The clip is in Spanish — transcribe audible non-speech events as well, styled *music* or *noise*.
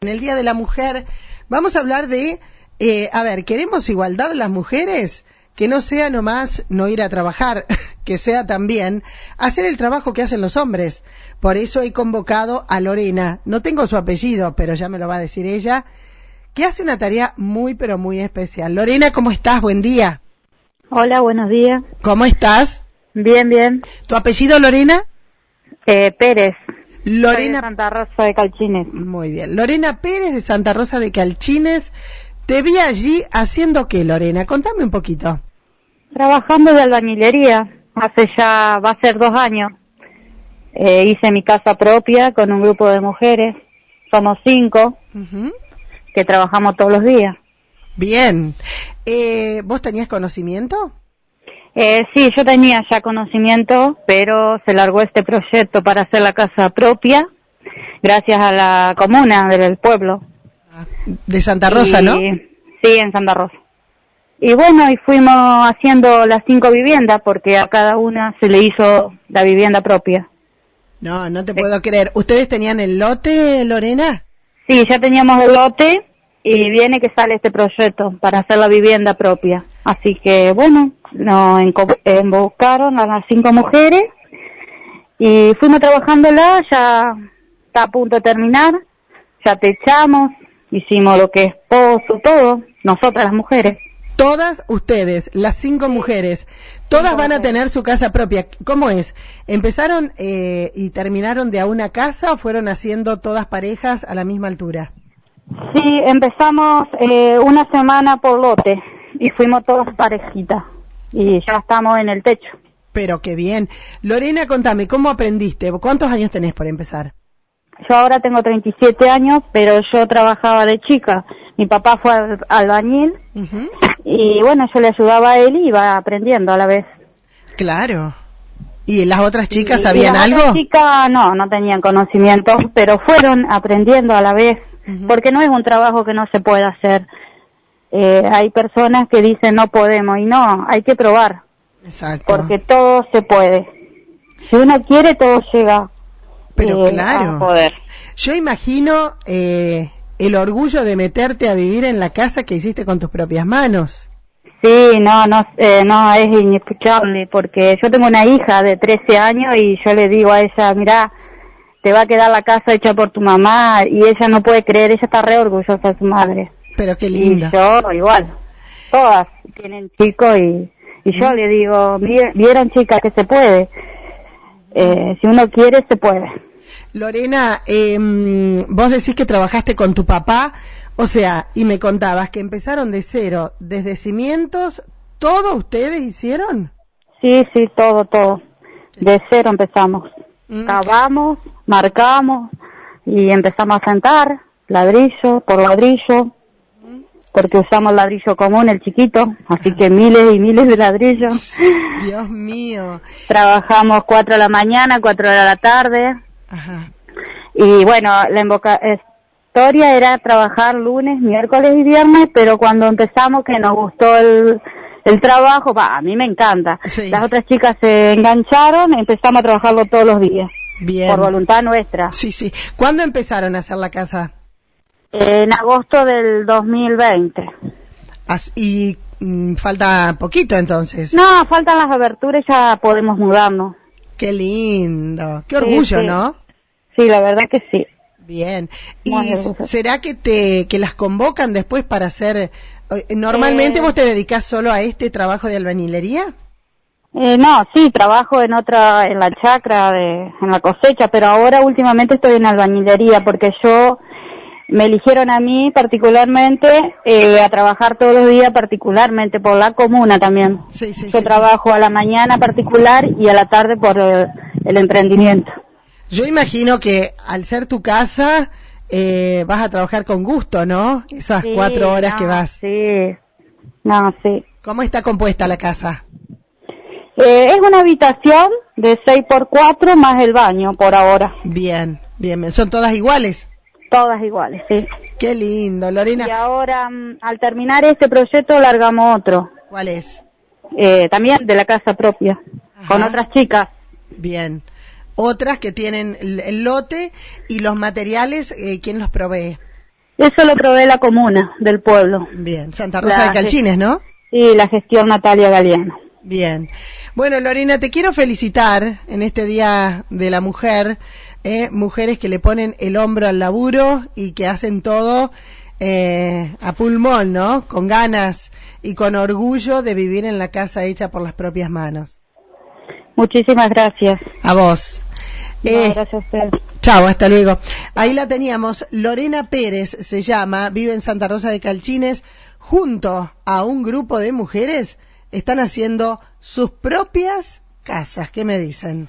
En el Día de la Mujer vamos a hablar de, eh, a ver, ¿queremos igualdad de las mujeres? Que no sea nomás no ir a trabajar, *laughs* que sea también hacer el trabajo que hacen los hombres. Por eso he convocado a Lorena, no tengo su apellido, pero ya me lo va a decir ella, que hace una tarea muy, pero muy especial. Lorena, ¿cómo estás? Buen día. Hola, buenos días. ¿Cómo estás? Bien, bien. ¿Tu apellido, Lorena? Eh, Pérez. Lorena. Soy de Santa Rosa de Calchines. Muy bien. Lorena Pérez de Santa Rosa de Calchines. Te vi allí haciendo qué, Lorena? Contame un poquito. Trabajando de albañilería. Hace ya, va a ser dos años. Eh, hice mi casa propia con un grupo de mujeres. Somos cinco que trabajamos todos los días. Bien. Eh, ¿Vos tenías conocimiento? Eh, sí, yo tenía ya conocimiento, pero se largó este proyecto para hacer la casa propia, gracias a la comuna del pueblo. De Santa Rosa, Y- ¿no? Sí, en Santa Rosa. Y bueno, y fuimos haciendo las cinco viviendas porque a cada una se le hizo la vivienda propia. No, no te puedo creer. ¿Ustedes tenían el lote, Lorena? Sí, ya teníamos el lote y viene que sale este proyecto para hacer la vivienda propia. Así que bueno, nos emboscaron a las cinco mujeres y fuimos trabajándola, ya está a punto de terminar, ya techamos, hicimos lo que es pozo, todo, nosotras las mujeres. Todas ustedes, las cinco mujeres, todas van a tener su casa propia. ¿Cómo es? ¿Empezaron eh, y terminaron de a una casa o fueron haciendo todas parejas a la misma altura? Sí, empezamos eh, una semana por lote y fuimos todas parejitas y ya estamos en el techo. Pero qué bien. Lorena, contame, ¿cómo aprendiste? ¿Cuántos años tenés por empezar? Yo ahora tengo 37 años, pero yo trabajaba de chica. Mi papá fue al- albañil y bueno, yo le ayudaba a él y iba aprendiendo a la vez. Claro. ¿Y las otras chicas Y- sabían y las algo? otras chicas no, no tenían conocimientos, pero fueron aprendiendo a la vez, porque no es un trabajo que no se puede hacer. Eh, hay personas que dicen no podemos y no, hay que probar, Exacto. porque todo se puede. Si uno quiere, todo llega Pero eh, claro. a poder. Yo imagino eh, el orgullo de meterte a vivir en la casa que hiciste con tus propias manos. Sí, no, no, eh, no, es inescuchable porque yo tengo una hija de 13 años y yo le digo a ella, mira, te va a quedar la casa hecha por tu mamá y ella no puede creer, ella está re orgullosa de su madre. Pero qué lindo. Y yo igual, todas tienen chicos y, y yo le digo, "Mire- vieron chicas que se puede, eh, si uno quiere se puede. Lorena, eh, vos decís que trabajaste con tu papá, o sea, y me contabas que empezaron de cero, desde cimientos, ¿todo ustedes hicieron? Sí, sí, todo, todo. De cero empezamos. Mm. Cavamos, marcamos y empezamos a sentar ladrillo por ladrillo, porque usamos ladrillo común, el chiquito, así que miles y miles de ladrillos. *laughs* Dios mío. Trabajamos cuatro de la mañana, cuatro de la tarde Ajá. y bueno, la invoca- historia era trabajar lunes, miércoles y viernes, pero cuando empezamos que nos gustó el, el trabajo, va, a mí me encanta. Sí. Las otras chicas se engancharon, empezamos a trabajarlo todos los días, Bien. por voluntad nuestra. Sí, sí. ¿Cuándo empezaron a hacer la casa? En agosto del 2020. As- y mm, falta poquito entonces. No, faltan las aberturas y ya podemos mudarnos. Qué lindo. Qué orgullo, sí. ¿no? Sí, la verdad que sí. Bien. ¿Y será que te que las convocan después para hacer eh, normalmente Eh. vos te dedicás solo a este trabajo de albañilería? Eh, no, sí, trabajo en otra, en la chacra, de, en la cosecha, pero ahora últimamente estoy en albañilería porque yo me eligieron a mí particularmente eh, a trabajar todos los días particularmente por la comuna también. Sí, sí, Yo sí. trabajo a la mañana particular y a la tarde por el emprendimiento. Yo imagino que al ser tu casa eh, vas a trabajar con gusto, ¿no? Esas cuatro horas no, que vas. Sí, no, sí. ¿Cómo está compuesta la casa? Eh, es una habitación de 6 por 4 más el baño por ahora. Bien, bien. ¿Son todas iguales? Todas iguales, sí. Qué lindo, Y Lorena. ahora, mm, al terminar este proyecto, largamos otro. ¿Cuál es? Eh, también de la casa propia. Ajá. Con otras chicas. Bien. Otras que tienen el, lote y los materiales, eh, ¿quién los provee? Eso lo provee la comuna del pueblo. Bien, Santa Rosa de Calchines, ¿no? Y la gestión Natalia Galeano. Bien. Bueno, Lorena, te quiero felicitar en este Día de la Mujer, eh, mujeres que le ponen el hombro al laburo y que hacen todo eh, a pulmón, ¿no? Con ganas y con orgullo de vivir en la casa hecha por las propias manos. Muchísimas gracias. A vos. Eh, gracias a usted. Chao, hasta luego. Ahí la teníamos. Lorena Pérez se llama, vive en Santa Rosa de Calchines, junto a un grupo de mujeres, están haciendo sus propias casas. ¿Qué me dicen?